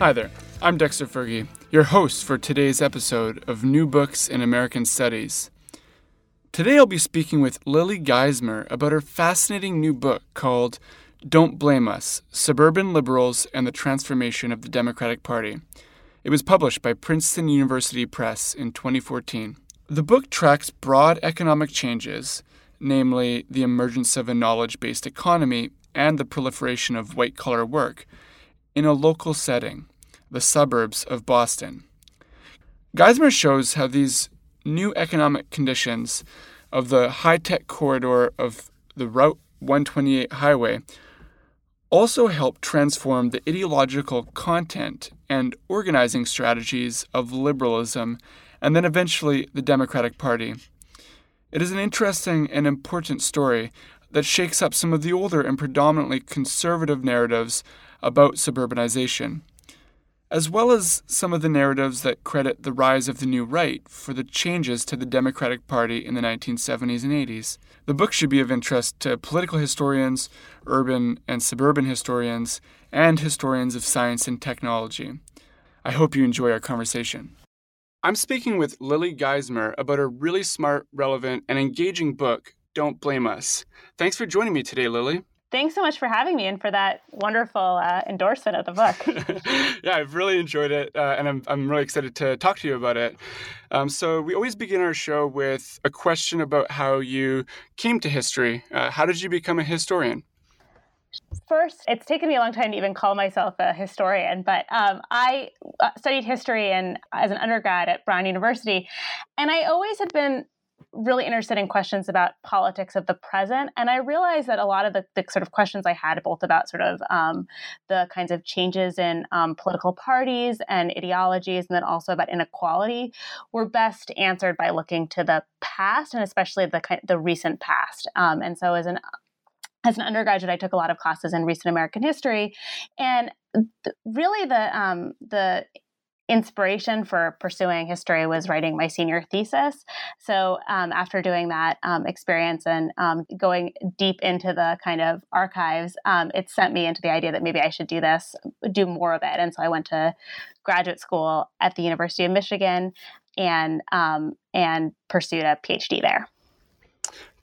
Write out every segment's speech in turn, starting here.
Hi there, I'm Dexter Fergie, your host for today's episode of New Books in American Studies. Today I'll be speaking with Lily Geismer about her fascinating new book called Don't Blame Us Suburban Liberals and the Transformation of the Democratic Party. It was published by Princeton University Press in 2014. The book tracks broad economic changes, namely the emergence of a knowledge based economy and the proliferation of white collar work, in a local setting the suburbs of Boston. Geismer shows how these new economic conditions of the high tech corridor of the Route 128 highway also help transform the ideological content and organizing strategies of liberalism and then eventually the Democratic Party. It is an interesting and important story that shakes up some of the older and predominantly conservative narratives about suburbanization as well as some of the narratives that credit the rise of the new right for the changes to the Democratic Party in the 1970s and 80s. The book should be of interest to political historians, urban and suburban historians, and historians of science and technology. I hope you enjoy our conversation. I'm speaking with Lily Geismer about a really smart, relevant, and engaging book, Don't Blame Us. Thanks for joining me today, Lily. Thanks so much for having me and for that wonderful uh, endorsement of the book. yeah, I've really enjoyed it, uh, and I'm, I'm really excited to talk to you about it. Um, so, we always begin our show with a question about how you came to history. Uh, how did you become a historian? First, it's taken me a long time to even call myself a historian, but um, I uh, studied history and as an undergrad at Brown University, and I always had been really interested in questions about politics of the present. And I realized that a lot of the, the sort of questions I had, both about sort of um, the kinds of changes in um, political parties and ideologies, and then also about inequality, were best answered by looking to the past and especially the kind the recent past. Um, and so, as an as an undergraduate, I took a lot of classes in recent American history, and th- really the um, the inspiration for pursuing history was writing my senior thesis. So um, after doing that um, experience and um, going deep into the kind of archives, um, it sent me into the idea that maybe I should do this, do more of it. And so I went to graduate school at the University of Michigan and um, and pursued a PhD there.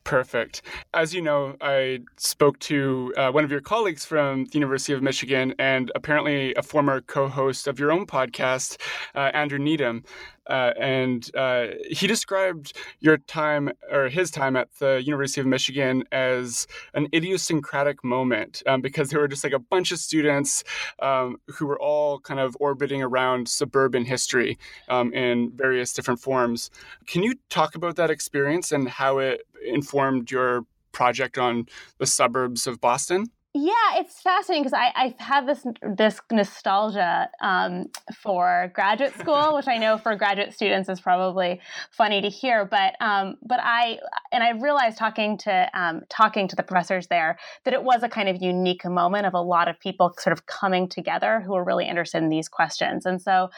Perfect. As you know, I spoke to uh, one of your colleagues from the University of Michigan and apparently a former co host of your own podcast, uh, Andrew Needham. Uh, and uh, he described your time or his time at the University of Michigan as an idiosyncratic moment um, because there were just like a bunch of students um, who were all kind of orbiting around suburban history um, in various different forms. Can you talk about that experience and how it informed your project on the suburbs of Boston? Yeah, it's fascinating because I, I have this this nostalgia um, for graduate school, which I know for graduate students is probably funny to hear. But um, but I and I realized talking to um, talking to the professors there that it was a kind of unique moment of a lot of people sort of coming together who were really interested in these questions. And so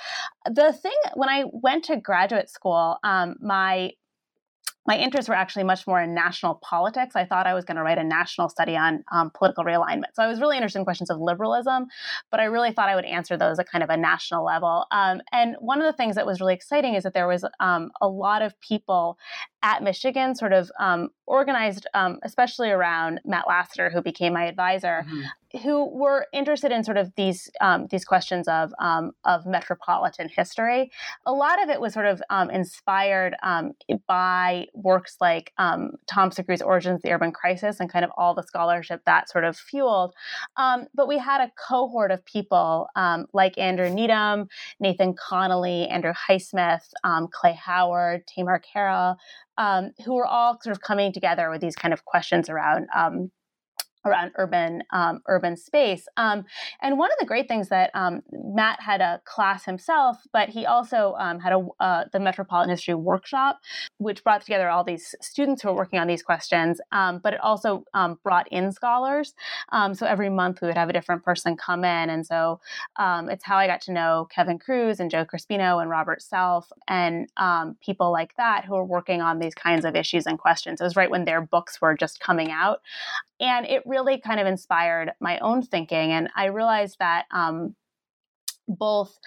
the thing when I went to graduate school, um, my my interests were actually much more in national politics. I thought I was going to write a national study on um, political realignment. So I was really interested in questions of liberalism, but I really thought I would answer those at kind of a national level. Um, and one of the things that was really exciting is that there was um, a lot of people at Michigan, sort of um, organized, um, especially around Matt Lassiter, who became my advisor, mm-hmm who were interested in sort of these um, these questions of um, of metropolitan history. A lot of it was sort of um, inspired um, by works like um, Tom Sugrue Origins the Urban Crisis and kind of all the scholarship that sort of fueled. Um, but we had a cohort of people like Andrew Needham, Nathan Connolly, Andrew Highsmith, Clay Howard, Tamar Carroll, who were all sort of coming together with these kind of questions around around urban um, urban space. Um, and one of the great things that um, Matt had a class himself, but he also um, had a uh, the Metropolitan History workshop, which brought together all these students who were working on these questions. Um, but it also um, brought in scholars. so every month we would have a different person come in, and so it's how I got to know Kevin Kruse and Joe Crespino and Robert Self and people like that who are working on these kinds of issues and questions. It was right when their books were just coming out, and it really kind of inspired my own thinking. And I realized that um, both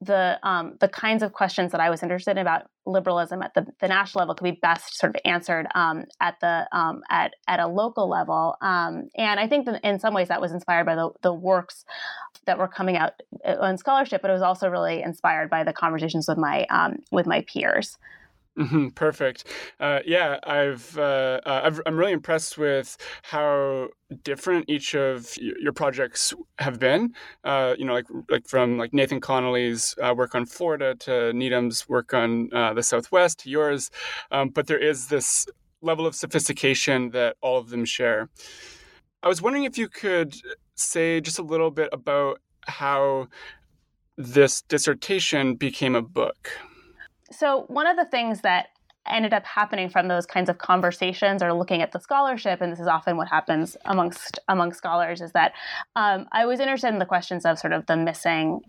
the um, the kinds of questions that I was interested in about liberalism at the, the national level could be best sort of answered um, at the um, at at a local level, um, and I think that in some ways that was inspired by the the works that were coming out on uh, scholarship, but it was also really inspired by the conversations with my um, with my peers. Mm-hmm, perfect. Uh, yeah, I've, uh, uh, i am really impressed with how different each of your projects have been. Uh, you know, like like from like Nathan Connolly's uh, work on Florida to Needham's work on uh, the Southwest to yours, um, but there is this level of sophistication that all of them share. I was wondering if you could say just a little bit about how this dissertation became a book so one of the things that ended up happening from those kinds of conversations or looking at the scholarship and this is often what happens amongst among scholars is that um, i was interested in the questions of sort of the missing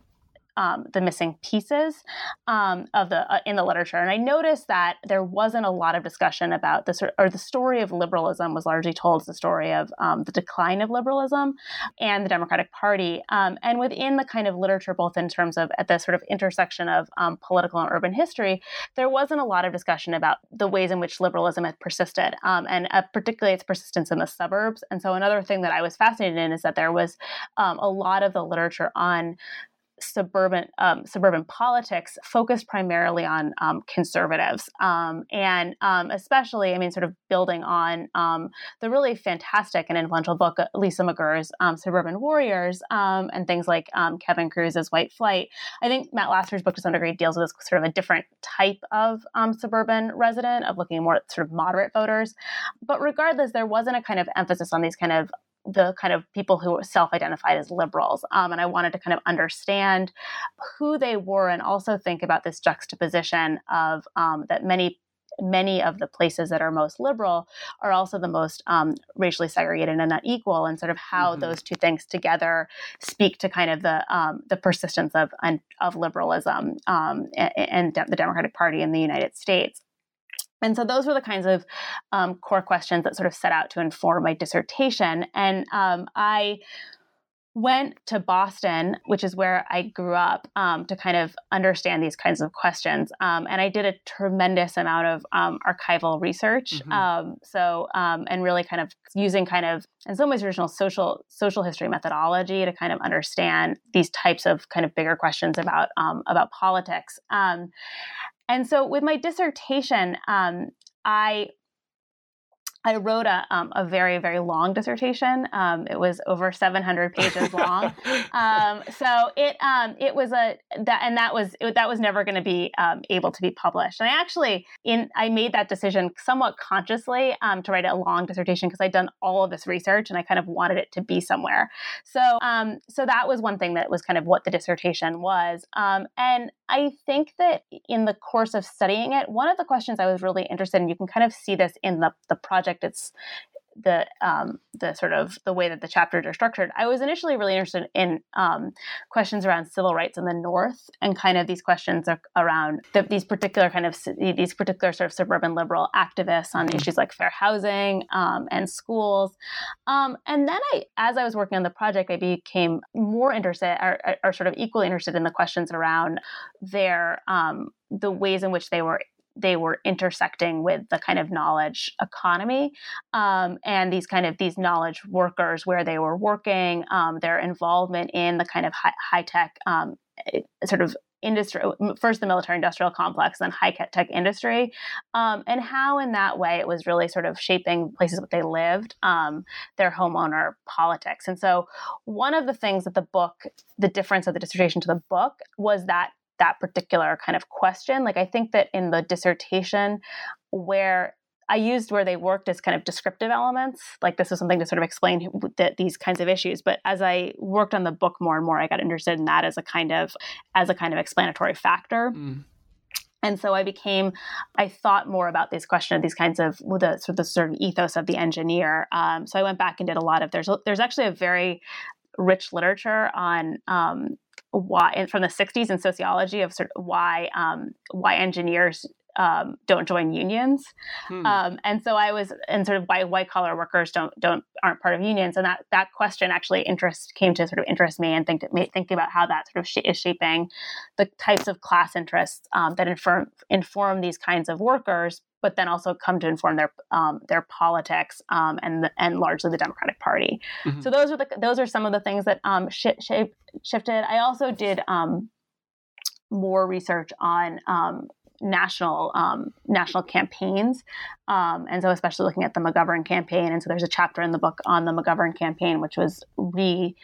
um, the missing pieces um, of the uh, in the literature, and I noticed that there wasn't a lot of discussion about this, or the story of liberalism was largely told as the story of um, the decline of liberalism and the Democratic Party, um, and within the kind of literature, both in terms of at the sort of intersection of um, political and urban history, there wasn't a lot of discussion about the ways in which liberalism had persisted, um, and uh, particularly its persistence in the suburbs. And so, another thing that I was fascinated in is that there was a lot of the literature on suburban um, suburban politics focused primarily on um, conservatives um, and um, especially I mean sort of building on um, the really fantastic and influential book uh, Lisa McGirr's um, Suburban Warriors and things like Kevin Kruse's White Flight. I think Matt Lassiter's book to some degree deals with this sort of a different type of suburban resident of looking more at sort of moderate voters. But regardless, there wasn't a kind of emphasis on these kind of the kind of people who self-identified as liberals um, and i wanted to kind of understand who they were and also think about this juxtaposition of um, that many many of the places that are most liberal are also the most um, racially segregated and unequal, and sort of how mm-hmm. those two things together speak to kind of the um, the persistence of of liberalism um, and, and, the Democratic Party in the United States. And so those were the kinds of um, core questions that sort of set out to inform my dissertation. And um, I went to Boston, which is where I grew up, um, to kind of understand these kinds of questions. Um, and I did a tremendous amount of um, archival research. Mm-hmm. Um, so, and really kind of using kind of, in some ways, traditional social social history methodology to kind of understand these types of kind of bigger questions about about politics. And so with my dissertation, um, I I wrote a, um, a very, very long dissertation. Um, it was over 700 pages long. um, so it um, it was a that and that was it, that was never going to be um, able to be published. And I actually in I made that decision somewhat consciously um, to write a long dissertation because I'd done all of this research and I kind of wanted it to be somewhere. So so that was one thing that was kind of what the dissertation was. and I think that in the course of studying it, one of the questions I was really interested in, you can kind of see this in the, the project it's the um, the sort of the way that the chapters are structured. I was initially really interested in um, questions around civil rights in the North and kind of these questions around the, these particular kind of these particular sort of suburban liberal activists on mm-hmm. issues like fair housing um, and schools. Um, and then I, as I was working on the project, I became more interested, or, or sort of equally interested in the questions around their um, the ways in which they were they were intersecting with the kind of knowledge economy um, and these kind of these knowledge workers where they were working um, their involvement in the kind of high, tech um, eh, sort of industry first the military industrial complex then high tech industry um, and how in that way it was really sort of shaping places where they lived um, their homeowner politics. And so one of the things that the book the difference of the dissertation to the book was that that particular kind of question. Like, I think that in the dissertation, where I used where they worked as kind of descriptive elements. Like this was something to sort of explain that these kinds of issues. But as I worked on the book more and more, I got interested in that as a kind of as a kind of explanatory factor. Mm. And so I became, I thought more about this question of these kinds of the sort of the sort of ethos of the engineer. Um, so I went back and did a lot of there's there's actually a very rich literature on um, why from the 60s in sociology of sort of why um, why engineers um, don't join unions, hmm. um, and so I was and sort of why white collar workers don't don't aren't part of unions, and that that question actually interest came to sort of interest me and think think about how that sort of sh- is shaping the types of class interests um, that inform inform these kinds of workers, but then also come to inform their um, their politics um, and the, and largely the Democratic Party. Mm-hmm. So those are the those are some of the things that um, sh- shape, shifted. I also did um, more research on um, national um, national campaigns, um, and so especially looking at the McGovern campaign. And so there's a chapter in the book on the McGovern campaign, which was re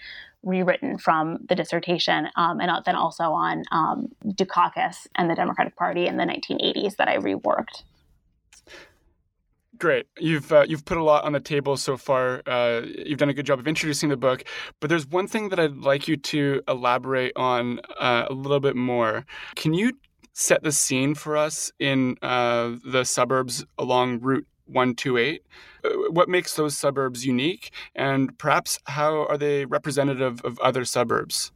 rewritten from the dissertation, um, and then also on um, Dukakis and the Democratic Party in the 1980s that I reworked. Great. You've uh, you've put a lot on the table so far. Uh, you've done a good job of introducing the book, but there's one thing that I'd like you to elaborate on uh, a little bit more. Can you set the scene for us in uh, the suburbs along Route 128? Uh, what makes those suburbs unique, and perhaps how are they representative of other suburbs?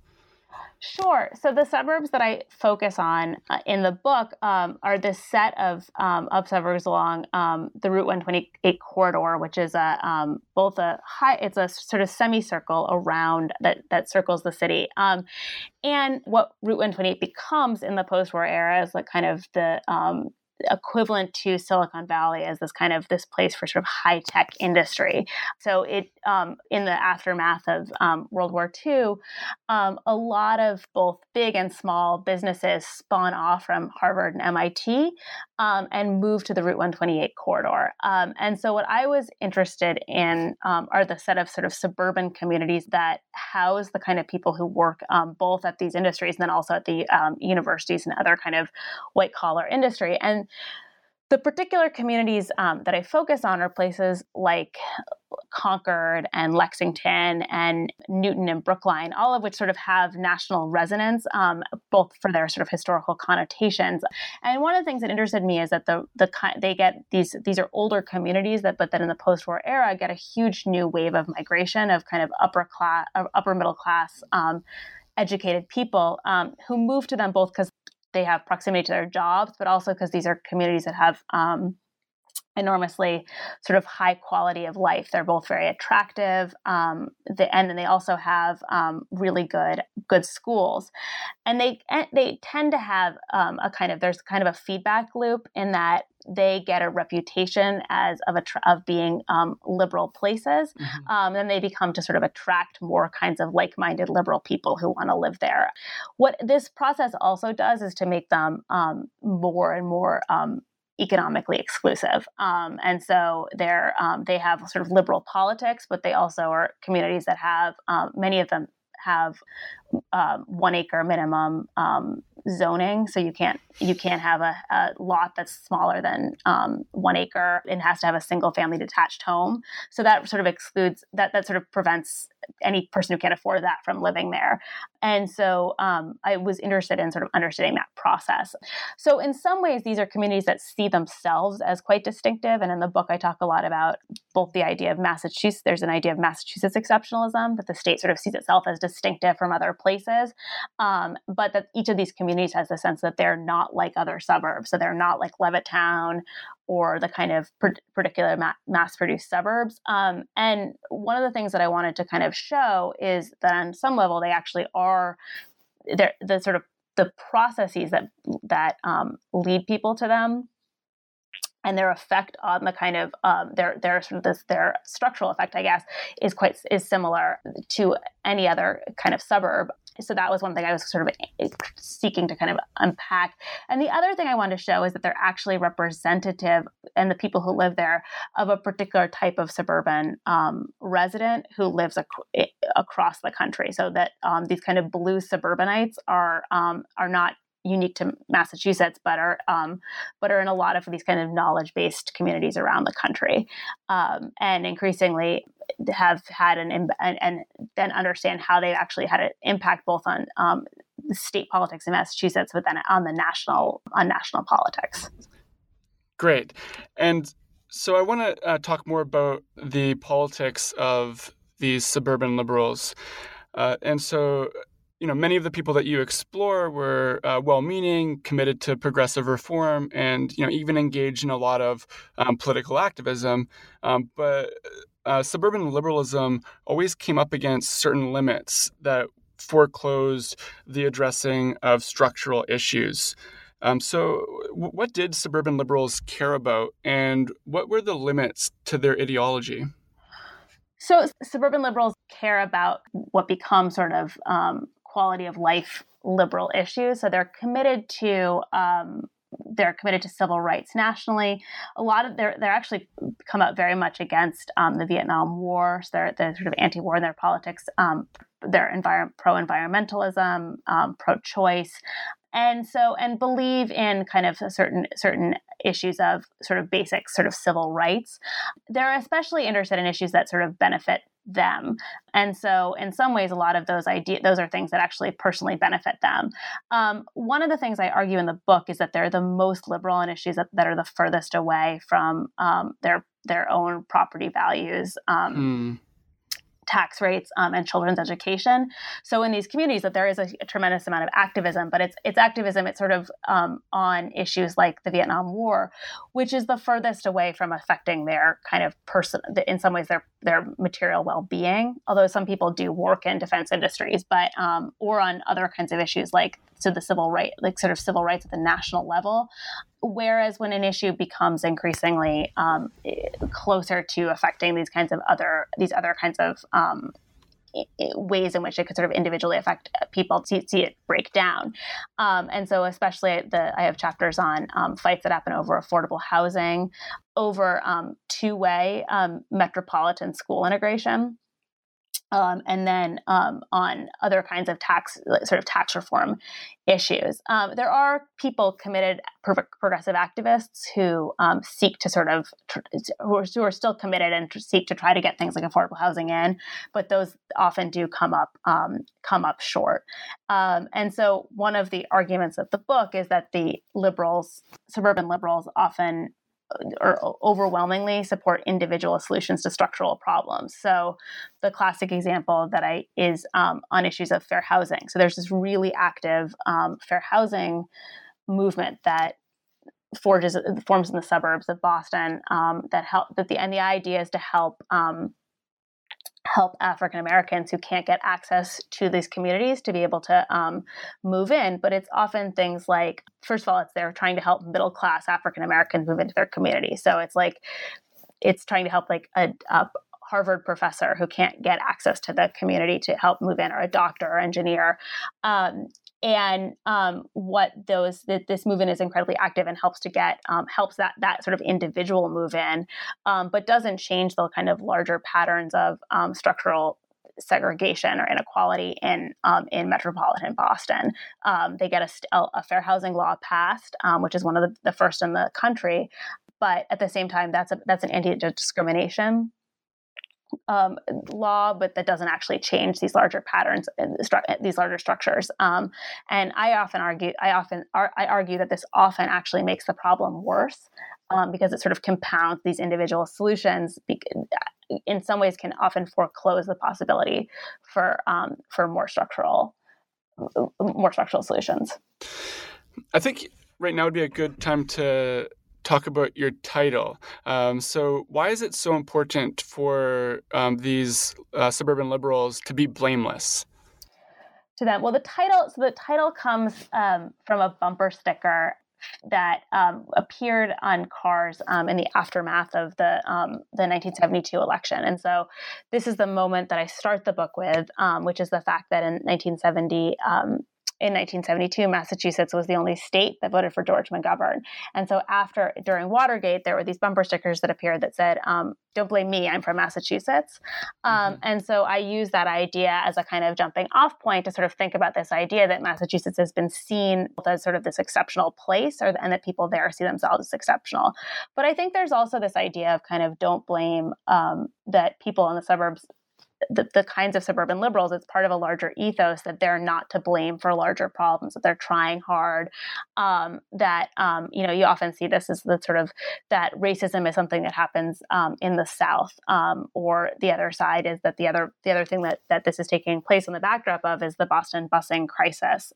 Sure. So the suburbs that I focus on uh, in the book um, are this set of um, of suburbs along um, the Route 128 corridor, which is a um, both a high, it's a sort of semicircle around that that circles the city, um, and what Route 128 becomes in the post-war era is like kind of the um, equivalent to Silicon Valley as this kind of this place for sort of high tech industry. So it um, in the aftermath of um, World War II, um, a lot of both big and small businesses spawn off from Harvard and MIT um, and moved to the Route 128 corridor. Um, and so what I was interested in um, are the set of sort of suburban communities that house the kind of people who work both at these industries and then also at the universities and other kind of white collar industry. And the particular communities um, that I focus on are places like Concord and Lexington and Newton and Brookline, all of which sort of have national resonance, um, both for their sort of historical connotations. And one of the things that interested me is that the the they get these these are older communities that, but then in the post-war era, get a huge new wave of migration of kind of upper class, upper middle class. Um, educated people um, who move to them both because they have proximity to their jobs, but also because these are communities that have um, enormously sort of high quality of life. They're both very attractive, um, the, and then they also have um, really good good schools, and they they tend to have um, a kind of there's kind of a feedback loop in that they get a reputation as of a of being um, liberal places, mm-hmm. um, then they become to sort of attract more kinds of like-minded liberal people who want to live there. What this process also does is to make them um, more and more um, economically exclusive. Um, and so they're um, they have sort of liberal politics, but they also are communities that have um, many of them have uh, one acre minimum um, zoning, so you can't you can't have a, a lot that's smaller than um, one acre. and has to have a single family detached home. So that sort of excludes that that sort of prevents any person who can't afford that from living there. And so um, I was interested in sort of understanding that process. So in some ways, these are communities that see themselves as quite distinctive. And in the book, I talk a lot about both the idea of Massachusetts. There's an idea of Massachusetts exceptionalism that the state sort of sees itself as distinctive from other places, um, but that each of these communities has the sense that they're not like other suburbs. So they're not like Levittown or the kind of particular ma- mass-produced suburbs. Um, and one of the things that I wanted to kind of show is that on some level they actually are the sort of the processes that that um, lead people to them and their effect on the kind of um, their their sort of this their structural effect, I guess, is quite is similar to any other kind of suburb so that was one thing I was sort of eh, seeking to kind of unpack. And the other thing I wanted to show is that they're actually representative, and the people who live there, of a particular type of suburban um, resident who lives ac- eh, across the country. So that um, these kind of blue suburbanites are um, are not unique to Massachusetts, but are um, but are in a lot of these kind of knowledge based communities around the country, um, and increasingly have had an and, and, then understand how they've actually had an impact both on um, state politics in Massachusetts, but then on the national on national politics. Great, and so I want to uh, talk more about the politics of these suburban liberals. Uh, and so, you know, many of the people that you explore were uh, well-meaning, committed to progressive reform, and you know, even engaged in a lot of um, political activism. Um, but uh, suburban liberalism always came up against certain limits that foreclosed the addressing of structural issues. Um, so, w- what did suburban liberals care about, and what were the limits to their ideology? So, suburban liberals care about what becomes sort of um, quality of life liberal issues. So, they're committed to um, they're committed to civil rights nationally. A lot of they're they're actually come out very much against um, the Vietnam War. So they're they're sort of anti-war in their politics. Um, they're envir- pro-environmentalism, um, pro-choice, and so and believe in kind of certain certain issues of sort of basic sort of civil rights they're especially interested in issues that sort of benefit them. And so in some ways a lot of those ideas those are things that actually personally benefit them. Um, one of the things i argue in the book is that they're the most liberal on issues that, that are the furthest away from um, their their own property values um, mm tax rates um, and children's education. So in these communities, that there is a, a, tremendous amount of activism, but it's it's activism. It's sort of um, on issues like the Vietnam War, which is the furthest away from affecting their kind of person. In some ways, their their material well being. Although some people do work in defense industries, but um, or on other kinds of issues like so the civil right, like sort of civil rights at the national level. Whereas when an issue becomes increasingly um, closer to affecting these kinds of other these other kinds of um, ways in which it could sort of individually affect people to see it break down. Um, and so, especially the I have chapters on um, fights that happen over affordable housing, over um, two way um, metropolitan school integration um, and then um, on other kinds of tax, sort of tax reform issues. Um, there are people committed, progressive activists who um, seek to sort of, who are, who are, still committed and seek to try to get things like affordable housing in, but those often do come up, um, come up short. Um, and so one of the arguments of the book is that the liberals, suburban liberals, often or overwhelmingly support individual solutions to structural problems. So, the classic example that I is um, on issues of fair housing. So, there's this really active um, fair housing movement that forges forms in the suburbs of Boston um, that help that the and the idea is to help um, help African Americans who can't get access to these communities to be able to um, move in. But it's often things like, first of all, it's they're trying to help middle class African Americans move into their community. So it's like, it's trying to help like a, a Harvard professor who can't get access to the community to help move in, or a doctor or engineer. Um, and um, what those that this movement is incredibly active and helps to get um, helps that that sort of individual move in, um, but doesn't change the kind of larger patterns of um, structural segregation or inequality in um, in metropolitan Boston. Um, they get a, a, fair housing law passed, which is one of the, the first in the country, but at the same time, that's a, that's an anti discrimination um, law, but that doesn't actually change these larger patterns, and these larger structures. Um, and I often argue, I often ar- I argue that this often actually makes the problem worse um, because it sort of compounds these individual solutions. Be- in some ways, can often foreclose the possibility for um, for more structural, more structural solutions. I think right now would be a good time to talk about your title. Um, so, why is it so important for um, these uh, suburban liberals to be blameless? To them, well, the title. So the title comes um, from a bumper sticker that um, appeared on cars um, in the aftermath of the um, the 1972 election. And so, this is the moment that I start the book with, which is the fact that in 1970, um, in 1972, Massachusetts was the only state that voted for George McGovern. And so after during Watergate, there were these bumper stickers that appeared that said, um, "Don't blame me, I'm from Massachusetts." Um, mm-hmm. And so I use that idea as a kind of jumping off point to sort of think about this idea that Massachusetts has been seen as sort of this exceptional place, or and that people there see themselves as exceptional. But I think there's also this idea of kind of don't blame um, that people in the suburbs the, the kinds of suburban liberals, it's part of a larger ethos that they're not to blame for larger problems, that they're trying hard. Um, that, um, you know, you often see this as the sort of that racism is something that happens um, in the South. Um, or the other side is that the other, the other thing that, that this is taking place on the backdrop of is the Boston busing crisis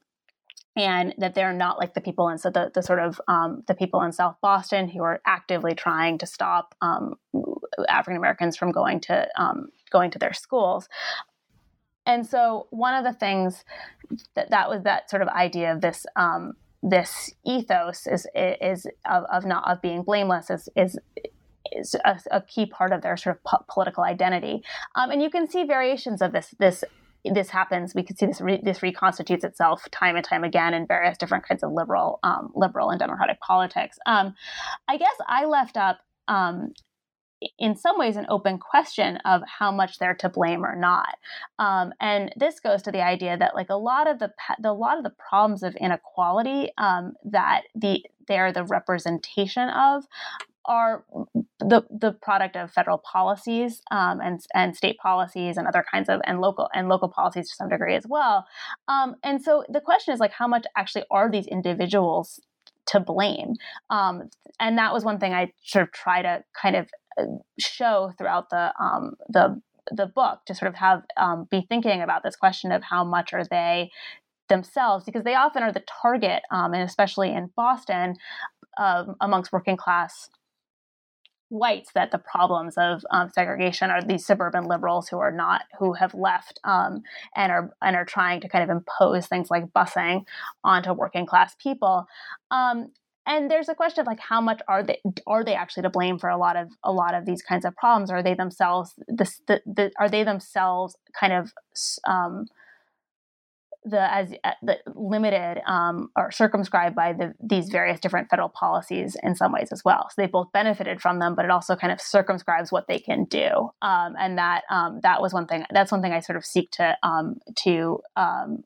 and that they're not like the people in so the, the sort of um, the people in South Boston who are actively trying to stop um, African Americans from going to um, going to their schools. And so one of the things that that was that sort of idea of this um, this ethos is is of, of not of being blameless is is is a, a, key part of their sort of po- political identity. Um, and you can see variations of this this this happens, we could see this re- this reconstitutes itself time and time again in various different kinds of liberal um, liberal and democratic politics. Um, I guess I left up. In some ways, an open question of how much they're to blame or not, um, and this goes to the idea that, like a lot of the, the a lot of the problems of inequality um, that the they're the representation of are the the product of federal policies um, and and state policies and other kinds of and local and local policies to some degree as well. Um, and so the question is like, how much actually are these individuals to blame? Um, and that was one thing I sort of try to kind of show throughout the um, the the book to sort of have um, be thinking about this question of how much are they themselves because they often are the target um, and especially in boston amongst working class whites that the problems of um, segregation are these suburban liberals who are not who have left um, and are and are trying to kind of impose things like busing onto working class people. Um, and there's a question of like how much are they are they actually to blame for a lot of a lot of these kinds of problems are they themselves this the, the are they themselves kind of um, the as uh, the limited um, or circumscribed by the, these various different federal policies in some ways as well. So they both benefited from them, but it also kind of circumscribes what they can do. Um, and that um, that was one thing. That's one thing I sort of seek to um, to um,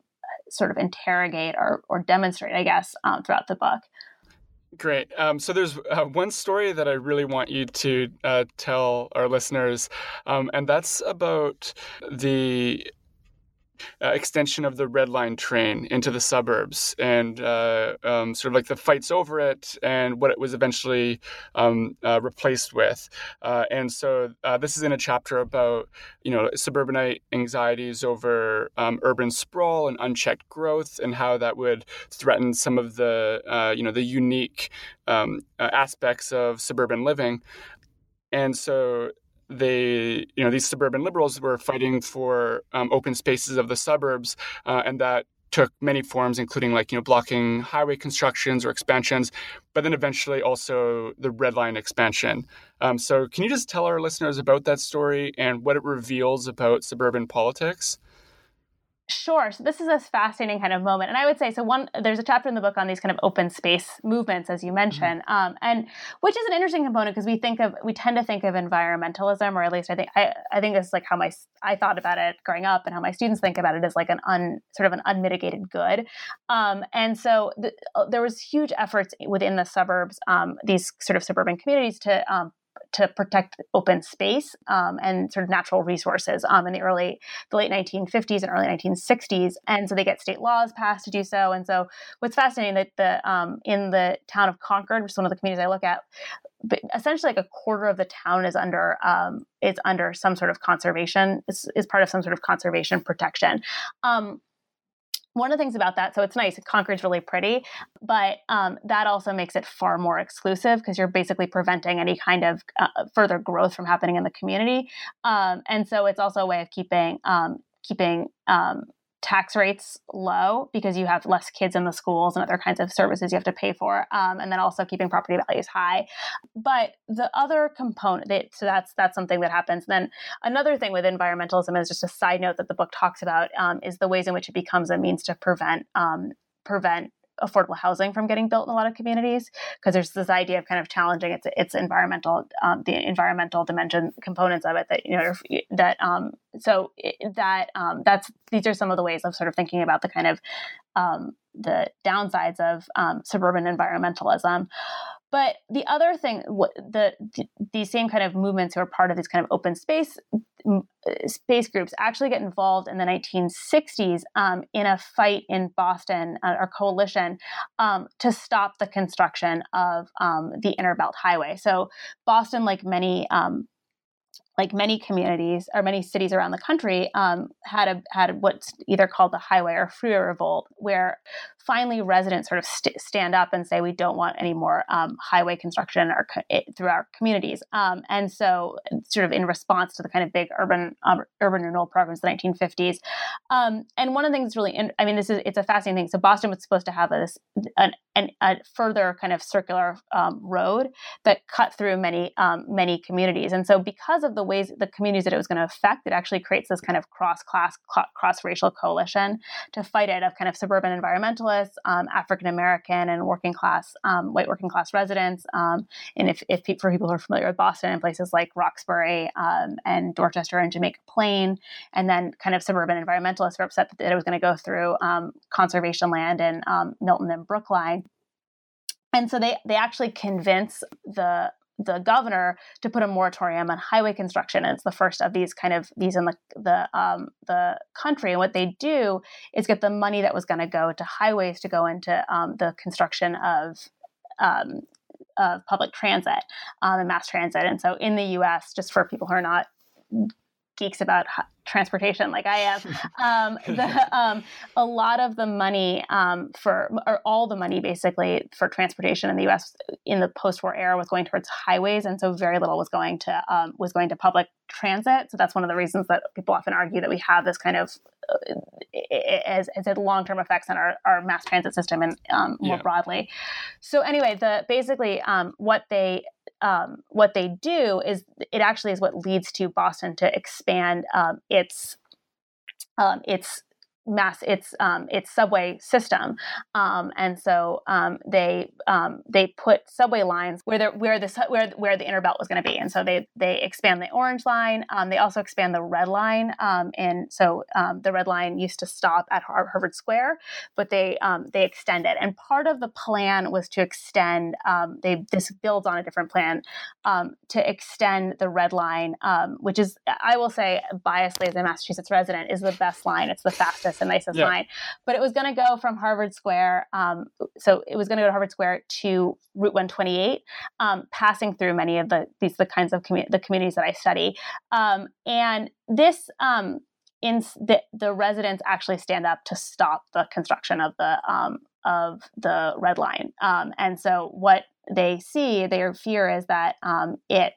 sort of interrogate or, or demonstrate, I guess, um, throughout the book. Great. Um, so there's uh, one story that I really want you to uh, tell our listeners, um, and that's about the uh, extension of the Red Line train into the suburbs and uh, um, sort of like the fights over it and what it was eventually um, uh, replaced with. Uh, and so uh, this is in a chapter about you know suburbanite anxieties over um, urban sprawl and unchecked growth and how that would threaten some of the uh, you know the unique um, aspects of suburban living. And so they, you know, these suburban liberals were fighting for um, open spaces of the suburbs, uh, and that took many forms, including like you know blocking highway constructions or expansions, but then eventually also the red line expansion. Um, so, can you just tell our listeners about that story and what it reveals about suburban politics? Sure. So this is a fascinating kind of moment, and I would say so. One, there's a chapter in the book on these kind of open space movements, as you mm-hmm. mentioned, mm-hmm. um, and which is an interesting component because we think of we tend to think of environmentalism, or at least I think I, I think this is like how my I thought about it growing up, and how my students think about it as like an un sort of an unmitigated good, um, and so the, uh, there was huge efforts within the suburbs, um, these sort of suburban communities to um, to protect open space um, and sort of natural resources um, in the early, the late 1950s and early 1960s. And so they get state laws passed to do so. And so what's fascinating that the um, in the town of Concord, which is one of the communities I look at, but essentially like a quarter of the town is under um, is under some sort of conservation is, is part of some sort of conservation protection. Um, one of the things about that, so it's nice, Concord's really pretty, but um, that also makes it far more exclusive because you're basically preventing any kind of uh, further growth from happening in the community. Um, and so it's also a way of keeping um, keeping um, tax rates low because you have less kids in the schools and other kinds of services you have to pay for, um, and then also keeping property values high. But the other component, that, so that's that's something that happens. Then another thing with environmentalism is just a side note that the book talks about um, is the ways in which it becomes a means to prevent um, prevent affordable housing from getting built in a lot of communities because there's this idea of kind of challenging its its environmental um, the environmental dimension components of it that you know that um, so that um, that's these are some of the ways of sort of thinking about the kind of um, the downsides of um, suburban environmentalism but the other thing, the, the these same kind of movements who are part of these kind of open space space groups actually get involved in the 1960s um, in a fight in Boston, uh, or coalition, um, to stop the construction of um, the Inner Belt Highway. So Boston, like many um, like many communities or many cities around the country, um, had a had what's either called the highway or freeway revolt, where finally residents sort of st- stand up and say we don't want any more um, highway construction or co- it, through our communities. Um, and so, sort of in response to the kind of big urban um, urban renewal programs of the 1950s. Um, and one of the things really, in, I mean, this is it's a fascinating thing. So Boston was supposed to have this an, an, a further kind of circular um, road that cut through many many communities. And so, because of the ways the communities that it was going to affect, it actually creates this kind of cross class cross racial coalition to fight it of kind of suburban environmentalists um, African American and working class, um, white working class residents. Um, and if, if for people who are familiar with Boston and places like Roxbury um, and Dorchester and Jamaica Plain, and then kind of suburban environmentalists were upset that it was going to go through um, conservation land in Milton and Brookline. And so they, they actually convince the the governor to put a moratorium on highway construction. And it's the first of these kind of these in the the um, the country. And what they do is get the money that was going to go to highways to go into um, the construction of um, of public transit um, and mass transit. And so in the U.S., just for people who are not geeks about transportation like I am, um, the, um, a lot of the money um, for, or all the money basically for transportation in the U.S. in the post-war era was going towards highways, and so very little was going to um, was going to public transit. So that's one of the reasons that people often argue that we have this kind of uh, as, as had long-term effects on our, our mass transit system and um, more yeah. broadly. So anyway, the basically um, what they um, what they do is it actually is what leads to Boston to expand um, its um, its mass its um, its subway system, um, and so um, they um, they put subway lines where the where the where where the inner belt was going to be, and so they they expand the orange line. Um, they also expand the red line, um, and so the red line used to stop at Harvard Square, but they they extend it. And part of the plan was to extend. they this builds on a different plan to extend the red line, which is I will say biasedly as a Massachusetts resident is the best line. It's the fastest nicest and nicest yeah. line. But it was going to go from Harvard Square. Um, so it was going to go to Harvard Square to Route 128, um, passing through many of the these the kinds of commu- the communities that I study. Um, and this um, in the, the residents actually stand up to stop the construction of the um, of the red line. Um, and so what they see, their fear is that it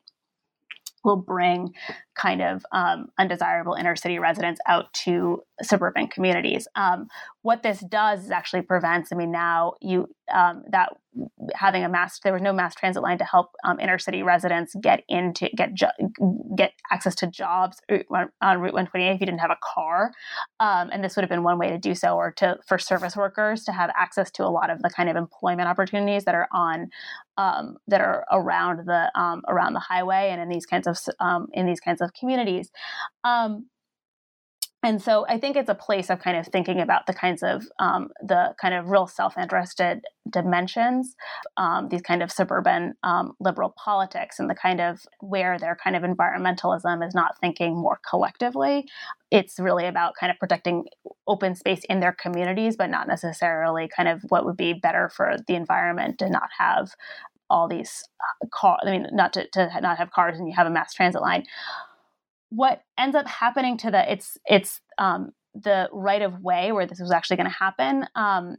will bring kind of um, undesirable inner city residents out to suburban communities. Um, what this does is actually prevents. I mean, now you um, that having a mass there was no mass transit line to help um, inner city residents get into get get access to jobs on Route 128 if you didn't have a car, um, and this would have been one way to do so, or to for service workers to have access to a lot of the kind of employment opportunities that are on um, that are around the around the highway and in these kinds of in these kinds of of communities. Um, and so I think it's a place of kind of thinking about the kinds of um, the kind of real self-interested dimensions, um, these kind of suburban um, liberal politics, and the kind of where their kind of environmentalism is not thinking more collectively. It's really about kind of protecting open space in their communities, but not necessarily kind of what would be better for the environment to not have all these uh, cars. I mean, not to, to not have cars and you have a mass transit line what ends up happening to the it's it's um, the right of way where this was actually going to happen, um,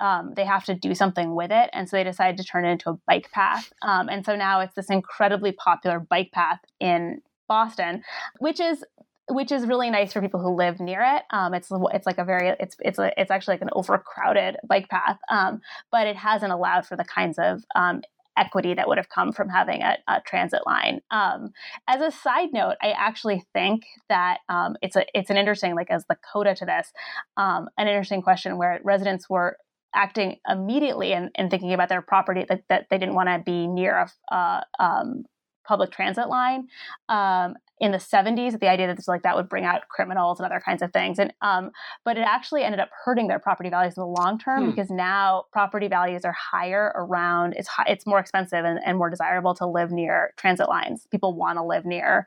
um, they have to do something with it. And so they decided to turn it into a bike path. Um, and so now it's this incredibly popular bike path in Boston, which is which is really nice for people who live near it. Um, it's it's like a very it's it's a, it's actually like an overcrowded bike path, um, but it hasn't allowed for the kinds of um, equity that would have come from having a, a transit line. Um, as a side note, I actually think that um, it's a it's an interesting like as the coda to this, um, an interesting question where residents were acting immediately and, and thinking about their property that, that they didn't want to be near a um, public transit line um, in the 70s the idea that this, like that would bring out criminals and other kinds of things and um, but it actually ended up hurting their property values in the long term hmm. because now property values are higher around it's high, it's more expensive and, and more desirable to live near transit lines people want to live near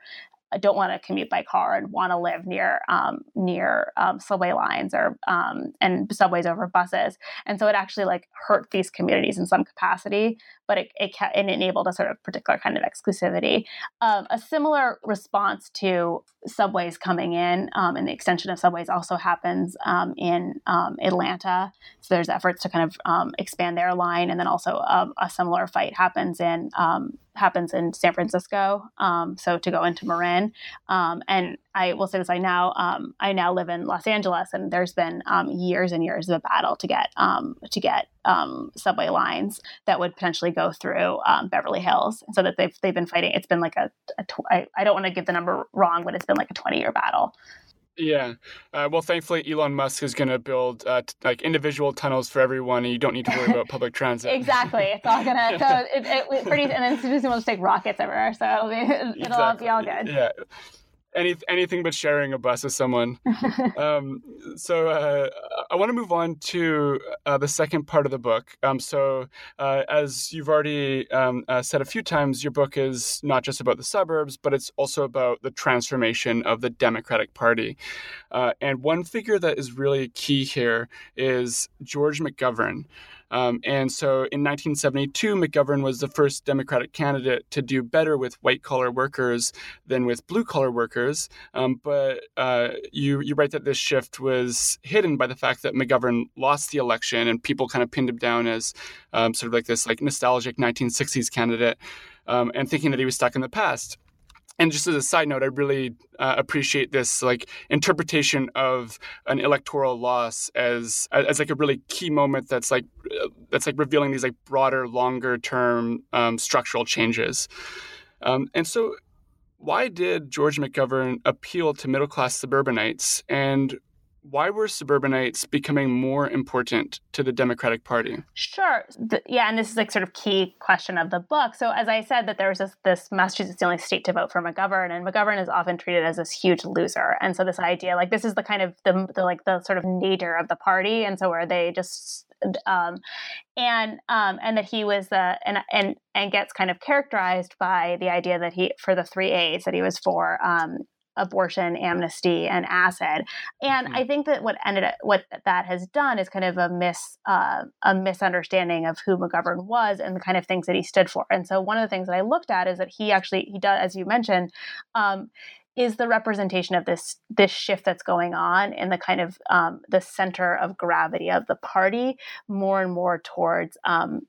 don't want to commute by car and want to live near um, near um, subway lines or um, and subways over buses. And so it actually like hurt these communities in some capacity, but it it, it enabled a sort of particular kind of exclusivity. Um, a similar response to subways coming in um, and the extension of subways also happens um, in Atlanta. So there's efforts to kind of expand their line, and then also a similar fight happens in happens in San Francisco. So to go into Marin, um, and I will say this: I now um, I now live in Los Angeles, and there's been um, years and years of a battle to get um, to get um, subway lines that would potentially go through Beverly Hills. So that they've they've been fighting. It's been like a, a tw- I, I don't want to give the number wrong, but it's been like a 20 year battle. Yeah. Uh, well, thankfully, Elon Musk is going to build uh, t- like individual tunnels for everyone, and you don't need to worry about public transit. exactly. It's all gonna. So it, it, it pretty, and then soon we'll just take rockets everywhere, so it'll be it'll exactly. all be all good. Yeah any, anything but sharing a bus with someone. um, so uh, I want to move on to uh, the second part of the book. Um, so uh, as you've already um, uh, said a few times, your book is not just about the suburbs, but it's also about the transformation of the Democratic Party. Uh, and one figure that is really key here is George McGovern. Um, and so in 1972, McGovern was the first Democratic candidate to do better with white collar workers than with blue collar workers. Um, but uh, you, you write that this shift was hidden by the fact that McGovern lost the election and people kind of pinned him down as um, sort of like this like nostalgic 1960s candidate um, and thinking that he was stuck in the past and just as a side note, I really uh, appreciate this like interpretation of an electoral loss as as like a really key moment that's like that's like revealing these like broader, longer term um, structural changes. Um, and so, why did George McGovern appeal to middle class suburbanites, and why were suburbanites becoming more important to the Democratic Party? Sure. The, yeah, and this is like sort of key question of the book. So as I said, that there was this, this Massachusetts the only state to vote for McGovern, and McGovern is often treated as this huge loser. And so this idea, like this is the kind of the, the like the sort of nadir of the party, and so where they just um, and um, and that he was uh, and and and gets kind of characterized by the idea that he for the three A's that he was for um, abortion, amnesty, and acid. And mm-hmm. I think that what ended up, what that has done is kind of a mis uh, a misunderstanding of who McGovern was and the kind of things that he stood for. And so one of the things that I looked at is that he actually he does, as you mentioned. Um, is the representation of this this shift that's going on in the kind of um, the center of gravity of the party more and more towards um,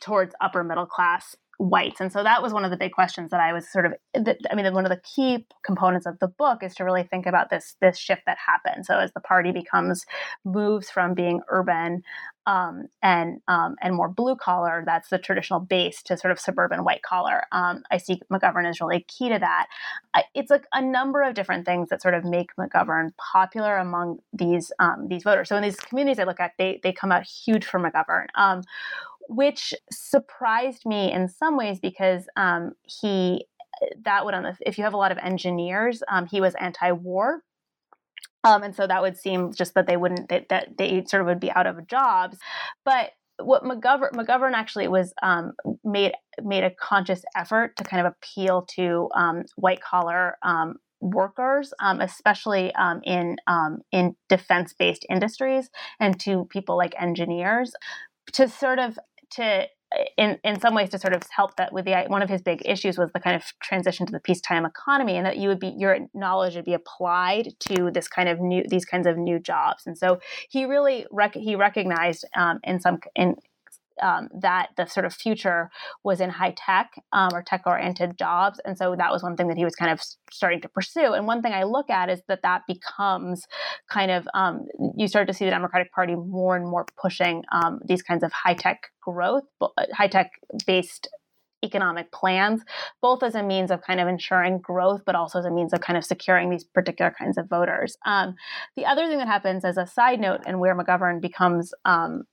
towards upper middle class whites. And so that was one of the big questions that i was sort of i mean one of the key components of the book is to really think about this this shift that happened. So as the party becomes moves from being urban um, and um, and more blue collar that's the traditional base to sort of suburban white collar. Um, i see mcgovern is really key to that. It's like a number of different things that sort of make mcgovern popular among these um, these voters. So in these communities i look at they they come out huge for mcgovern. Um, which surprised me in some ways because um, he that would on the if you have a lot of engineers, um, he was anti-war. Um, and so that would seem just that they wouldn't that, that they sort of would be out of jobs, but what McGovern McGovern actually was um, made made a conscious effort to kind of appeal to um, white collar um, workers, um, especially um, in um, in defense based industries, and to people like engineers, to sort of to in in some ways to sort of help that with the one of his big issues was the kind of transition to the peacetime economy and that you would be your knowledge would be applied to this kind of new these kinds of new jobs. And so he really rec- he recognized um, in some in um, that the sort of future was in high tech um, or tech oriented jobs, and so that was one thing that he was kind of starting to pursue. And one thing I look at is that that becomes kind of um, you start to see the Democratic Party more and more pushing um, these kinds of high tech growth, high tech based economic plans, both as a means of kind of ensuring growth, but also as a means of kind of securing these particular kinds of voters. Um, the other thing that happens as a side note, and where McGovern becomes um,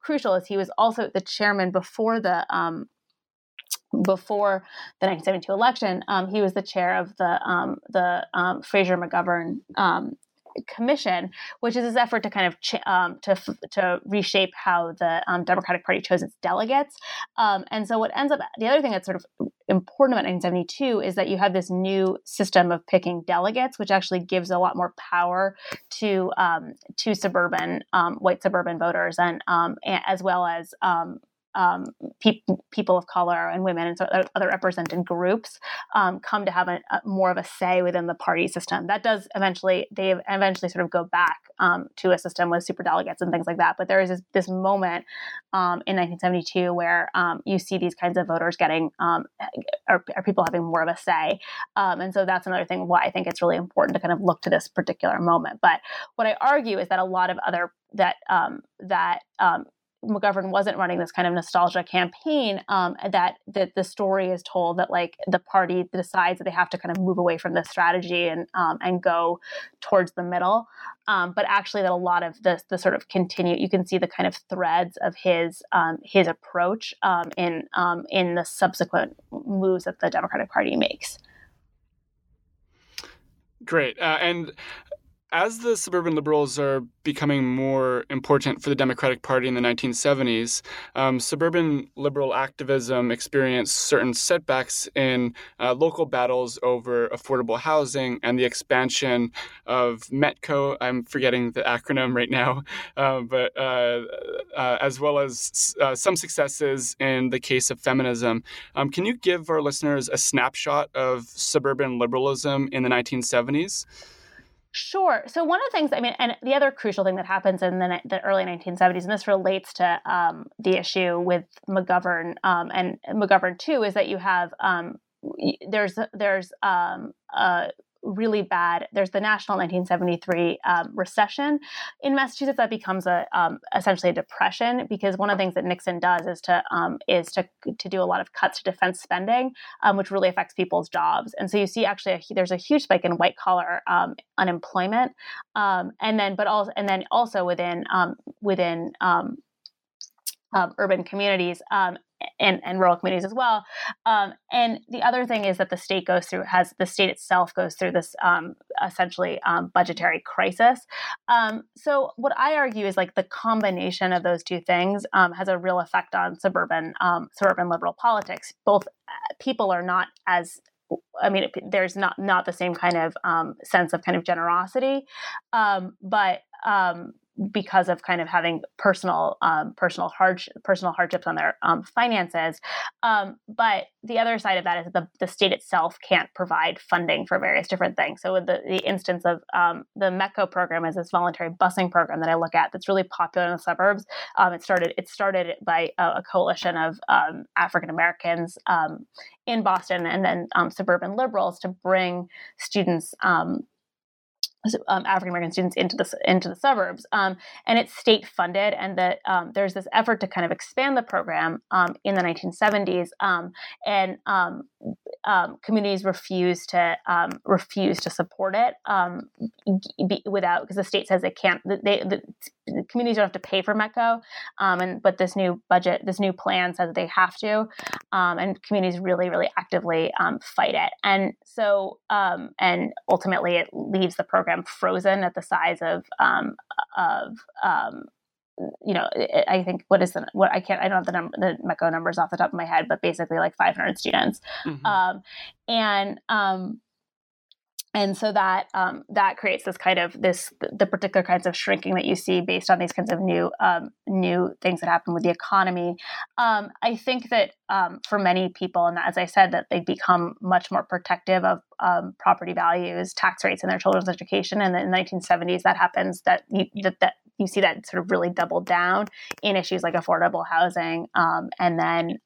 crucial, is he was also the chairman before the um, before the 1972 election, um, he was the chair of the um, the um, Fraser McGovern um, Commission, which is this effort to kind of ch- um, to to reshape how the um, Democratic Party chose its delegates. Um, and so, what ends up the other thing that's sort of important about 1972 is that you have this new system of picking delegates, which actually gives a lot more power to um, to suburban um, white suburban voters, and, and as well as um, pe- people of color and women and so other represented groups um, come to have a, a, more of a say within the party system. That does eventually they eventually sort of go back um, to a system with super delegates and things like that. But there is this, this moment um, in 1972 where um, you see these kinds of voters getting or, or, people having more of a say, um, and so that's another thing why I think it's really important to kind of look to this particular moment. But what I argue is that a lot of other that that McGovern wasn't running this kind of nostalgia campaign, um, that that the story is told that like the party decides that they have to kind of move away from this strategy and um, and go towards the middle, um, but actually that a lot of the the sort of continue you can see the kind of threads of his um, his approach um, in um, in the subsequent moves that the Democratic Party makes. Great, uh, and as the suburban liberals are becoming more important for the Democratic Party in the 1970s, um, suburban liberal activism experienced certain setbacks in uh, local battles over affordable housing and the expansion of METCO. I'm forgetting the acronym right now, uh, but uh, uh as well as uh, some successes in the case of feminism. Um, can you give our listeners a snapshot of suburban liberalism in the 1970s? Sure. So one of the things, I mean, and the other crucial thing that happens in the, the early 1970s, and this relates to um, the issue with McGovern um, and McGovern too, is that you have um, there's there's um, a really bad. There's the national 1973 um, recession in Massachusetts that becomes a um, essentially a depression because one of the things that Nixon does is to um, is to to do a lot of cuts to defense spending, um, which really affects people's jobs. And so you see actually a, there's a huge spike in white collar um, unemployment, um, and then but also and then also within within um, urban communities. Um, and, and rural communities as well. Um, and the other thing is that the state goes through has the state itself goes through this um, essentially um, budgetary crisis. Um, so what I argue is like the combination of those two things um, has a real effect on suburban um, suburban liberal politics. Both uh, people are not as I mean, there's not not the same kind of sense of kind of generosity, but um, because of kind of having personal um, personal hard personal hardships on their um, finances. Um, but the other side of that is that the, the state itself can't provide funding for various different things. So with the, the instance of um, the METCO program is this voluntary busing program that I look at that's really popular in the suburbs. Um, it started it started by a, a coalition of um, African Americans in Boston and then suburban liberals to bring students um, um, African American students into the into the suburbs, um, and it's state funded. And that um, there's this effort to kind of expand the program um, in the 1970s, um, and um, communities refuse to refuse to support it be, without because the state says it can't. They, the, the communities don't have to pay for METCO, and but this new budget, this new plan says they have to, and communities really, really actively fight it. And so, and ultimately, it leaves the program program frozen at the size of um, of um, you know I think what is the what I can't I don't have the number the METCO numbers off the top of my head, but basically like 500 students, mm-hmm. um, and um, and so that um, that creates this kind of this the particular kinds of shrinking that you see based on these kinds of new um, new things that happen with the economy. Um, I think that um, for many people, and as I said, that they become much more protective of um, property values, tax rates, and their children's education. And in the 1970s, that happens that you, that, that you see that sort of really doubled down in issues like affordable housing, um, and then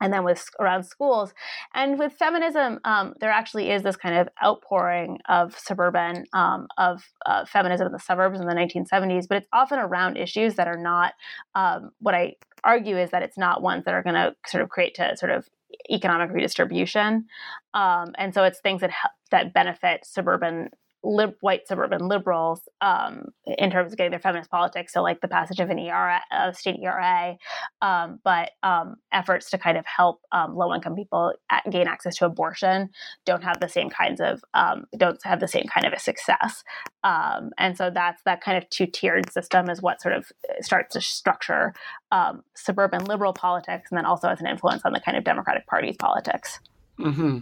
and then with around schools. And with feminism um, there actually is this kind of outpouring of suburban um, of uh, feminism in the suburbs in the 1970s but it's often around issues that are not um, what i argue is that it's not ones that are going to sort of create to sort of economic redistribution. Um, and so it's things that that benefit suburban lib- white suburban liberals um, in terms of getting their feminist politics. So, like the passage of an ERA, a state ERA, um, but um, efforts to kind of help um, low income people at, gain access to abortion don't have the same kinds of um, don't have the same kind of a success. Um, and so that's that kind of two tiered system is what sort of uh, starts to structure suburban liberal politics, and then also has an influence on the kind of Democratic Party's politics. Mm-hmm.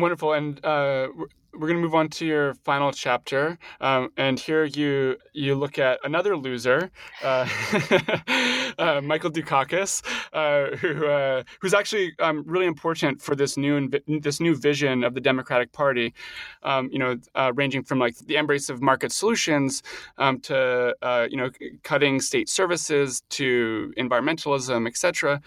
Wonderful. And uh, we're going to move on to your final chapter, um, and here you you look at another loser, uh, uh, Michael Dukakis, uh, who uh, who's actually um, really important for this new this new vision of the Democratic Party. Um, you know, uh, ranging from like the embrace of market solutions um, to uh, you know cutting state services to environmentalism, etc.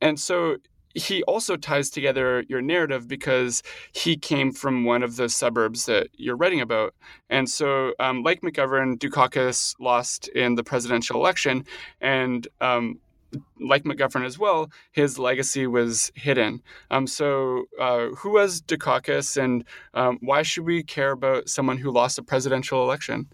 And so he also ties together your narrative because he came from one of the suburbs that you're writing about. And so, um, like McGovern, Dukakis lost in the presidential election. And um, like McGovern as well, his legacy was hidden. Um, so, uh, who was Dukakis, and um, why should we care about someone who lost a presidential election?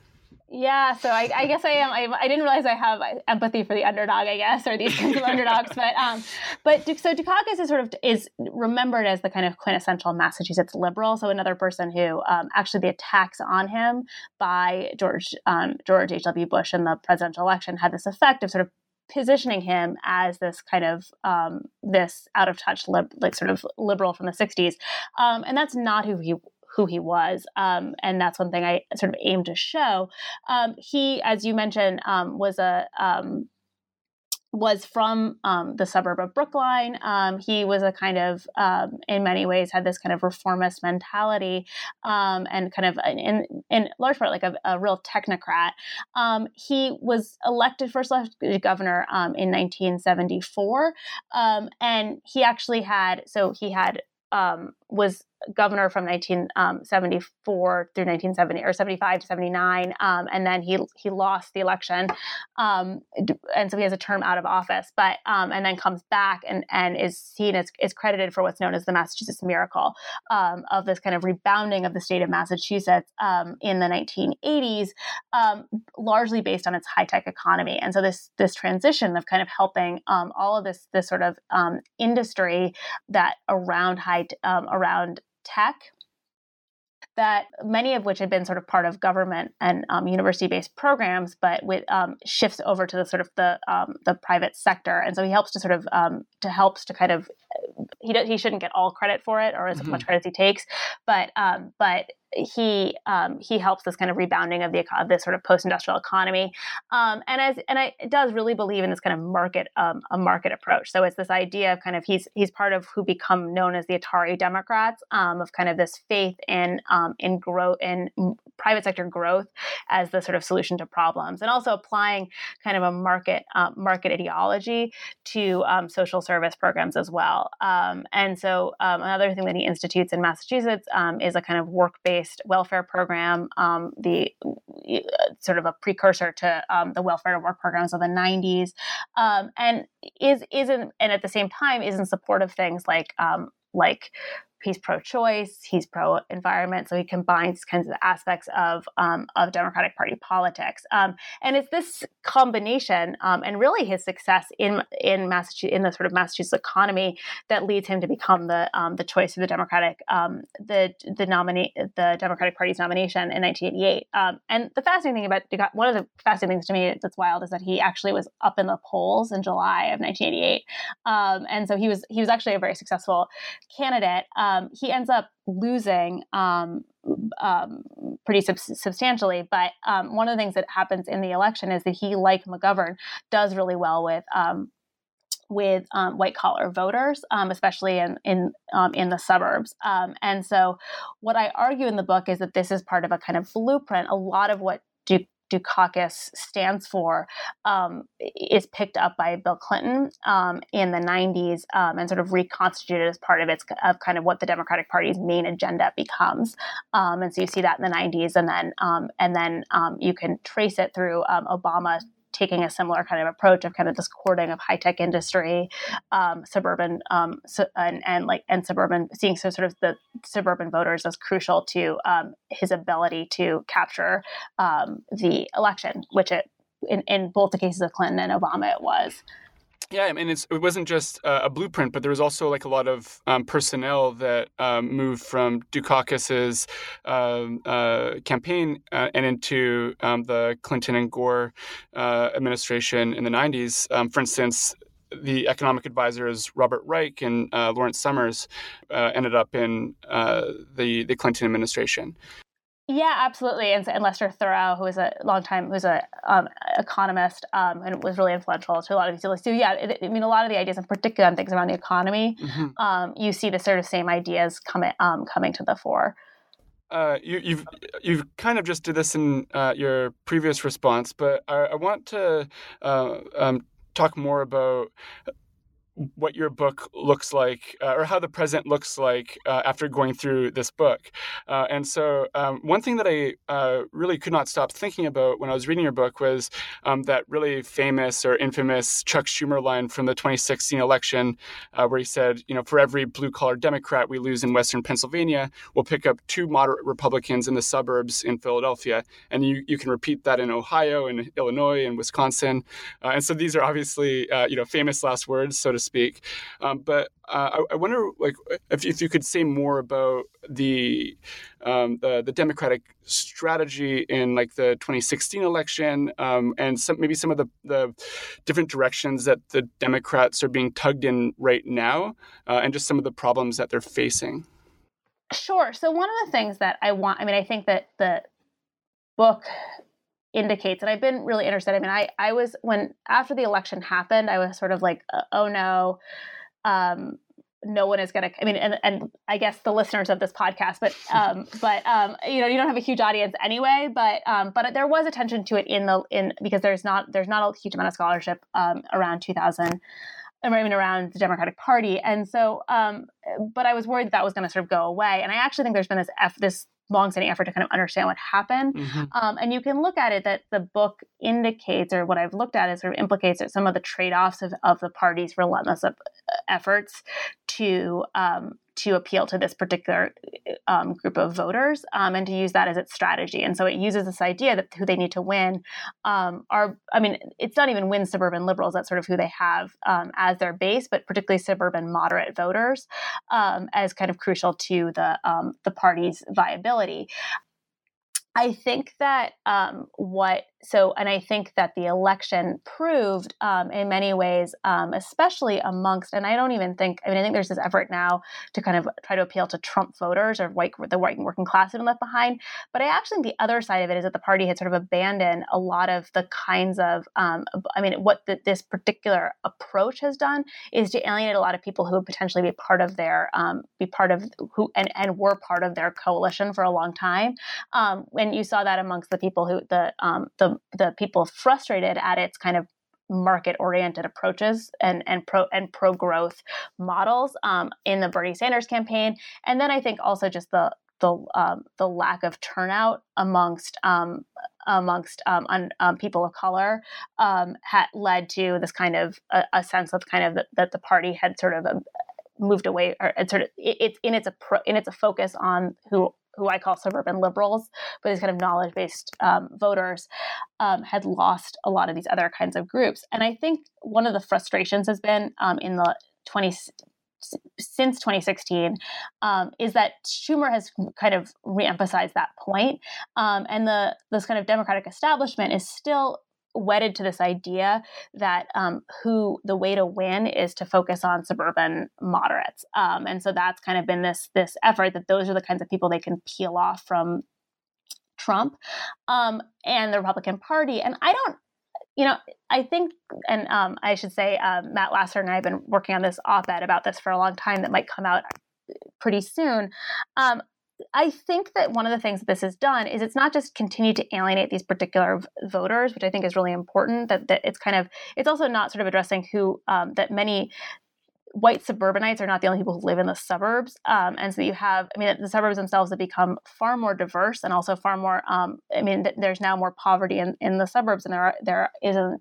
Yeah, so I, I, guess I am. I, I, didn't realize I have empathy for the underdog, I guess, or these kinds of underdogs. But um, but so Dukakis is sort of is remembered as the kind of quintessential Massachusetts liberal. So another person who um, actually the attacks on him by George um, George H. W. Bush in the presidential election had this effect of sort of positioning him as this kind of um, this out of touch lib- like sort of liberal from the 60s um, and that's not who he who he was. Um, and that's one thing I sort of aim to show. Um, he, as you mentioned, um, was a um, was from um, the suburb of Brookline. Um, he was a kind of, um, in many ways, had this kind of reformist mentality um, and kind of, in, in large part, like a, a real technocrat. He was elected first elected governor in 1974. and he actually had, so he had, was governor from 1974 um, through 1970 or 75 to 79 um, and then he he lost the election um, and so he has a term out of office but um, and then comes back and and is seen as is credited for what's known as the massachusetts miracle um, of this kind of rebounding of the state of massachusetts um, in the 1980s largely based on its high-tech economy. And so this this transition of kind of helping all of this this sort of industry that around high around tech that many of which had been sort of part of government and um, university-based programs, but with um, shifts over to the sort of the um, the private sector, and so he helps to sort of um, to helps to kind of he he shouldn't get all credit for it or as mm-hmm. much credit as he takes, but um, but he um, he helps this kind of rebounding of the of this sort of post-industrial economy, um, and as and I does really believe in this kind of market um, a market approach. So it's this idea of kind of he's he's part of who become known as the Atari Democrats um, of kind of this faith in um, in growth in private sector growth as the sort of solution to problems, and also applying kind of a market uh, market ideology to um, social service programs as well. And so another thing that he institutes in Massachusetts is a kind of work based based welfare program, um, the uh, sort of a precursor to um, the welfare to work programs of the 90s, um, and is isn't and at the same time is in support of things like um, like he's pro-choice, he's pro-environment, so he combines kinds of aspects of um, of Democratic Party politics. Um, and it's this combination, um, and really his success in in Massachusetts in the sort of Massachusetts economy that leads him to become the um, the choice of the Democratic um, the the nominate the Democratic Party's nomination in 1988. Um, and the fascinating thing about one of the fascinating things to me that's wild is that he actually was up in the polls in July of 1988, and so he was he was actually a very successful candidate um, he ends up losing um, um, pretty sub- substantially. But um, one of the things that happens in the election is that he, like McGovern, does really well with um, with um, white collar voters, um, especially in in um, in the suburbs. Um, and so, what I argue in the book is that this is part of a kind of blueprint. A lot of what Dukakis stands for um, is picked up by Bill Clinton um, in the 90s um, and sort of reconstituted as part of its of kind of what the Democratic Party's main agenda becomes. Um, and so you see that in the 90s, and then um, and then um, you can trace it through Obama taking a similar kind of approach of kind of this courting of high tech industry, um, suburban, um, so, and, and, like and suburban, seeing so sort of the suburban voters as crucial to um, his ability to capture um, the election, which it in, in both the cases of Clinton and Obama it was. Yeah, I mean, it wasn't just uh, a blueprint, but there was also like a lot of um, personnel that um, moved from Dukakis's uh, uh, campaign uh, and into um, the Clinton and Gore uh, administration in the 90s. Um, for instance, the economic advisors Robert Reich and uh, Lawrence Summers ended up in the the Clinton administration. Yeah, absolutely. And, and Lester Thurow, who is a long time, who's a um, economist um, and was really influential to a lot of these deals too. Yeah, it, I mean, a lot of the ideas, in particular on things around the economy, mm-hmm. um, you see the sort of same ideas coming um, coming to the fore. Uh, you, have you've, you've kind of just did this in uh, your previous response, but I, I want to uh, um, talk more about what your book looks like uh, or how the present looks like uh, after going through this book. Uh, and so, um, one thing that I uh, really could not stop thinking about when I was reading your book was um, that really famous or infamous Chuck Schumer line from the 2016 election, uh, where he said, you know, for every blue collar Democrat we lose in Western Pennsylvania, we'll pick up two moderate Republicans in the suburbs in Philadelphia. And you, you can repeat that in Ohio and Illinois and Wisconsin. Uh, and so, these are obviously, you know, famous last words, so to speak. Um, but uh, I, I, wonder, like, if, if you could say more about the, um, the the Democratic strategy in like the 2016 election, um, and some maybe some of the the different directions that the Democrats are being tugged in right now, uh, and just some of the problems that they're facing. Sure. So one of the things that I want, I mean, I think that the book indicates and i've been really interested i mean i i was when after the election happened i was sort of like uh, oh no um no one is going to i mean and, and i guess the listeners of this podcast but um but um you know you don't have a huge audience anyway but um but there was attention to it in the in because there's not there's not a huge amount of scholarship um around 2000 I mean, around the Democratic Party, and so, um, but I was worried that, that was going to sort of go away. And I actually think there's been this F, this long-standing effort to kind of understand what happened. Mm-hmm. Um, and you can look at it that the book indicates, or what I've looked at is sort of implicates that some of the trade-offs of, of the party's relentless uh, efforts to um, to appeal to this particular um, group of voters um, and to use that as its strategy. And so it uses this idea that who they need to win um, are, I mean, it's not even win suburban liberals. That's sort of who they have um, as their base, but particularly suburban moderate voters um, as kind of crucial to the um, the party's viability. I think that what so, and I think that the election proved um, in many ways, um, especially amongst, and I don't even think, I mean, I think there's this effort now to kind of try to appeal to Trump voters or white, the white working class have been left behind. But I actually think the other side of it is that the party had sort of abandoned a lot of the kinds of, um, I mean, what the, this particular approach has done is to alienate a lot of people who would potentially be part of their, um, be part of who, and, and were part of their coalition for a long time. Um, and you saw that amongst the people who, the, the, the people frustrated at its kind of market oriented approaches and and pro and pro growth models um, in the Bernie Sanders campaign, and then I think also just the the um, the lack of turnout amongst um, amongst um, un, um, people of color um, had led to this kind of a, a sense of kind of the, that the party had sort of moved away or sort of it's in its a in its a focus on who who I call suburban liberals, but these kind of knowledge based um, voters, um, had lost a lot of these other kinds of groups. And I think one of the frustrations has been um, in the 20 since 2016 um, is that Schumer has kind of reemphasized that point. Um, and the this kind of Democratic establishment is still wedded to this idea that um, who the way to win is to focus on suburban moderates, um, and so that's kind of been this this effort that those are the kinds of people they can peel off from Trump um, and the Republican Party. And I don't, you know, I think, and um, I should say, um, Matt Lassiter and I have been working on this op-ed about this for a long time that might come out pretty soon. Um, I think that one of the things that this has done is it's not just continued to alienate these particular v- voters, which I think is really important. That, that it's kind of it's also not sort of addressing who um, that many white suburbanites are not the only people who live in the suburbs, um, and so you have I mean the suburbs themselves have become far more diverse and also far more. Um, I mean th- there's now more poverty in, in the suburbs and there are, there is in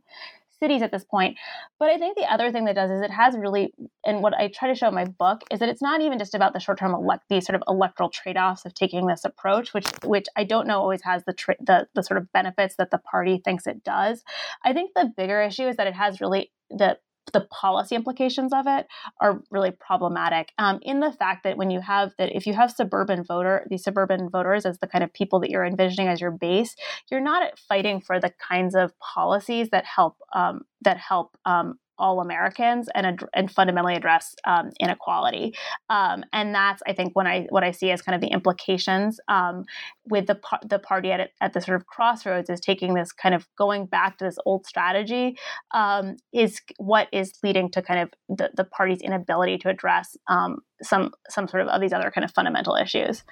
cities at this point. But I think the other thing that does is it has really, and what I try to show in my book is that it's not even just about the short term elect these sort of electoral trade offs of taking this approach, which which I don't know always has the, tra- the the sort of benefits that the party thinks it does. I think the bigger issue is that it has really the the policy implications of it are really problematic um, in the fact that when you have that if you have suburban voter these suburban voters as the kind of people that you're envisioning as your base you're not fighting for the kinds of policies that help um, that help um, all Americans and and fundamentally address um, inequality. Um, and that's I think when I what I see as kind of the implications um, with the the party at at the sort of crossroads is taking this kind of going back to this old strategy um, is what is leading to kind of the, the party's inability to address um, some some sort of of these other kind of fundamental issues.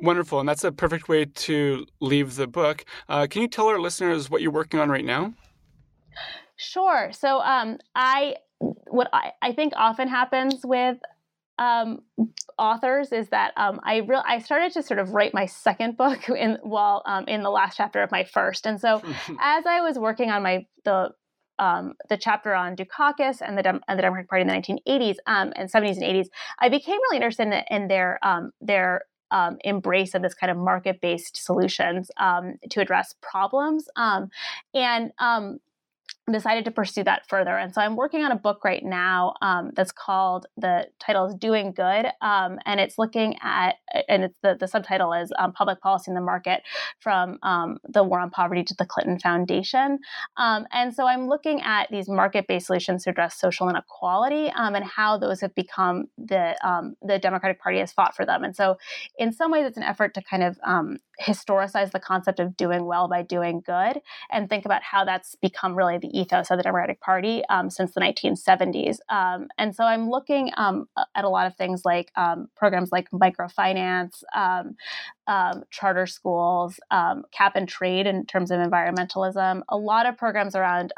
Wonderful, and that's a perfect way to leave the book. Uh, can you tell our listeners what you're working on right now? Sure. So um, I what I, I think often happens with um, authors is that um, I real I started to sort of write my second book in while um, in the last chapter of my first, and so as I was working on my the um, the chapter on Dukakis and the, Dem- and the Democratic Party in the 1980s um, and 70s and 80s, I became really interested in, in their um, their um, embrace of this kind of market-based solutions um, to address problems. Um, and decided to pursue that further. And so I'm working on a book right now um, that's called, the title is Doing Good. Um, and it's looking at, and it's the, the subtitle is um, Public Policy in the Market from um, the War on Poverty to the Clinton Foundation. Um, and so I'm looking at these market based solutions to address social inequality um, and how those have become the, the Democratic Party has fought for them. And so in some ways, it's an effort to kind of historicize the concept of doing well by doing good and think about how that's become really the ethos of the Democratic Party um, since the 1970s. Um, and so I'm looking um, at a lot of things like um, programs like microfinance, um, um, charter schools, cap and trade in terms of environmentalism, a lot of programs around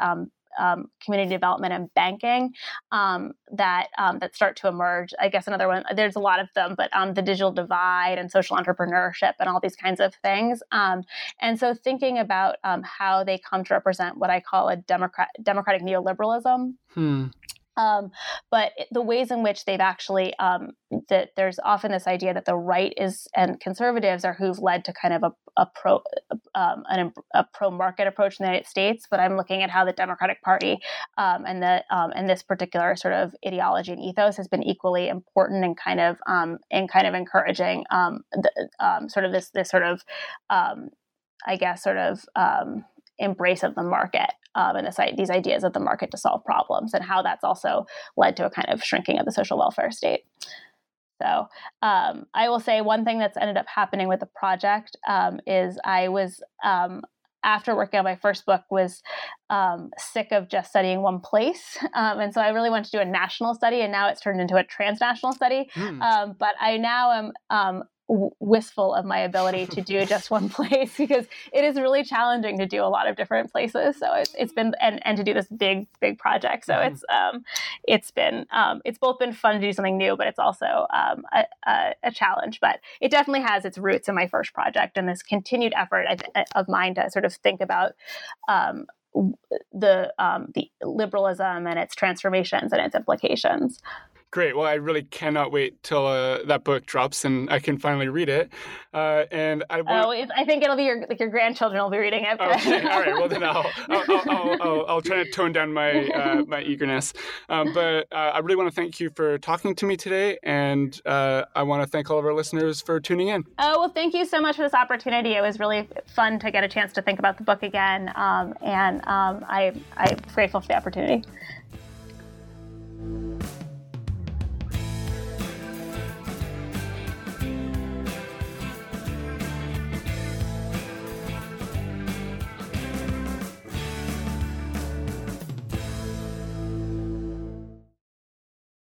um, community development and banking um, that um, that start to emerge. I guess another one. There's a lot of them, but um, the digital divide and social entrepreneurship and all these kinds of things. Um, and so thinking about um, how they come to represent what I call a democrat democratic neoliberalism. Hmm. Um, but the ways in which they've actually um, that there's often this idea that the right is and conservatives are who've led to kind of a, a pro um, an, a pro market approach in the United States. But I'm looking at how the Democratic Party um, and the um, and this particular sort of ideology and ethos has been equally important and kind of um, in kind of encouraging the, sort of this this sort of I guess sort of embrace of the market um, and this, these ideas of the market to solve problems and how that's also led to a kind of shrinking of the social welfare state. So um, I will say one thing that's ended up happening with the project um, is I was um, after working on my first book was um, sick of just studying one place um, and so i really wanted to do a national study and now it's turned into a transnational study mm. um, but i now am um, wistful of my ability to do just one place because it is really challenging to do a lot of different places. So it's, it's been and, and to do this big big project. So mm-hmm. it's um, it's been um, it's both been fun to do something new, but it's also um, a, a, a, challenge. But it definitely has its roots in my first project and this continued effort of mine to sort of think about um, the um, the liberalism and its transformations and its implications. Great. Well, I really cannot wait till uh, that book drops and I can finally read it. Uh, and I want... oh, I think it'll be your like your grandchildren will be reading it. Okay. All right. Well, then I'll I'll, I'll, I'll, I'll try to tone down my uh, my eagerness. Um, but uh, I really want to thank you for talking to me today, and uh, I want to thank all of our listeners for tuning in. Oh well, thank you so much for this opportunity. It was really fun to get a chance to think about the book again, um, and um, I I'm grateful for the opportunity.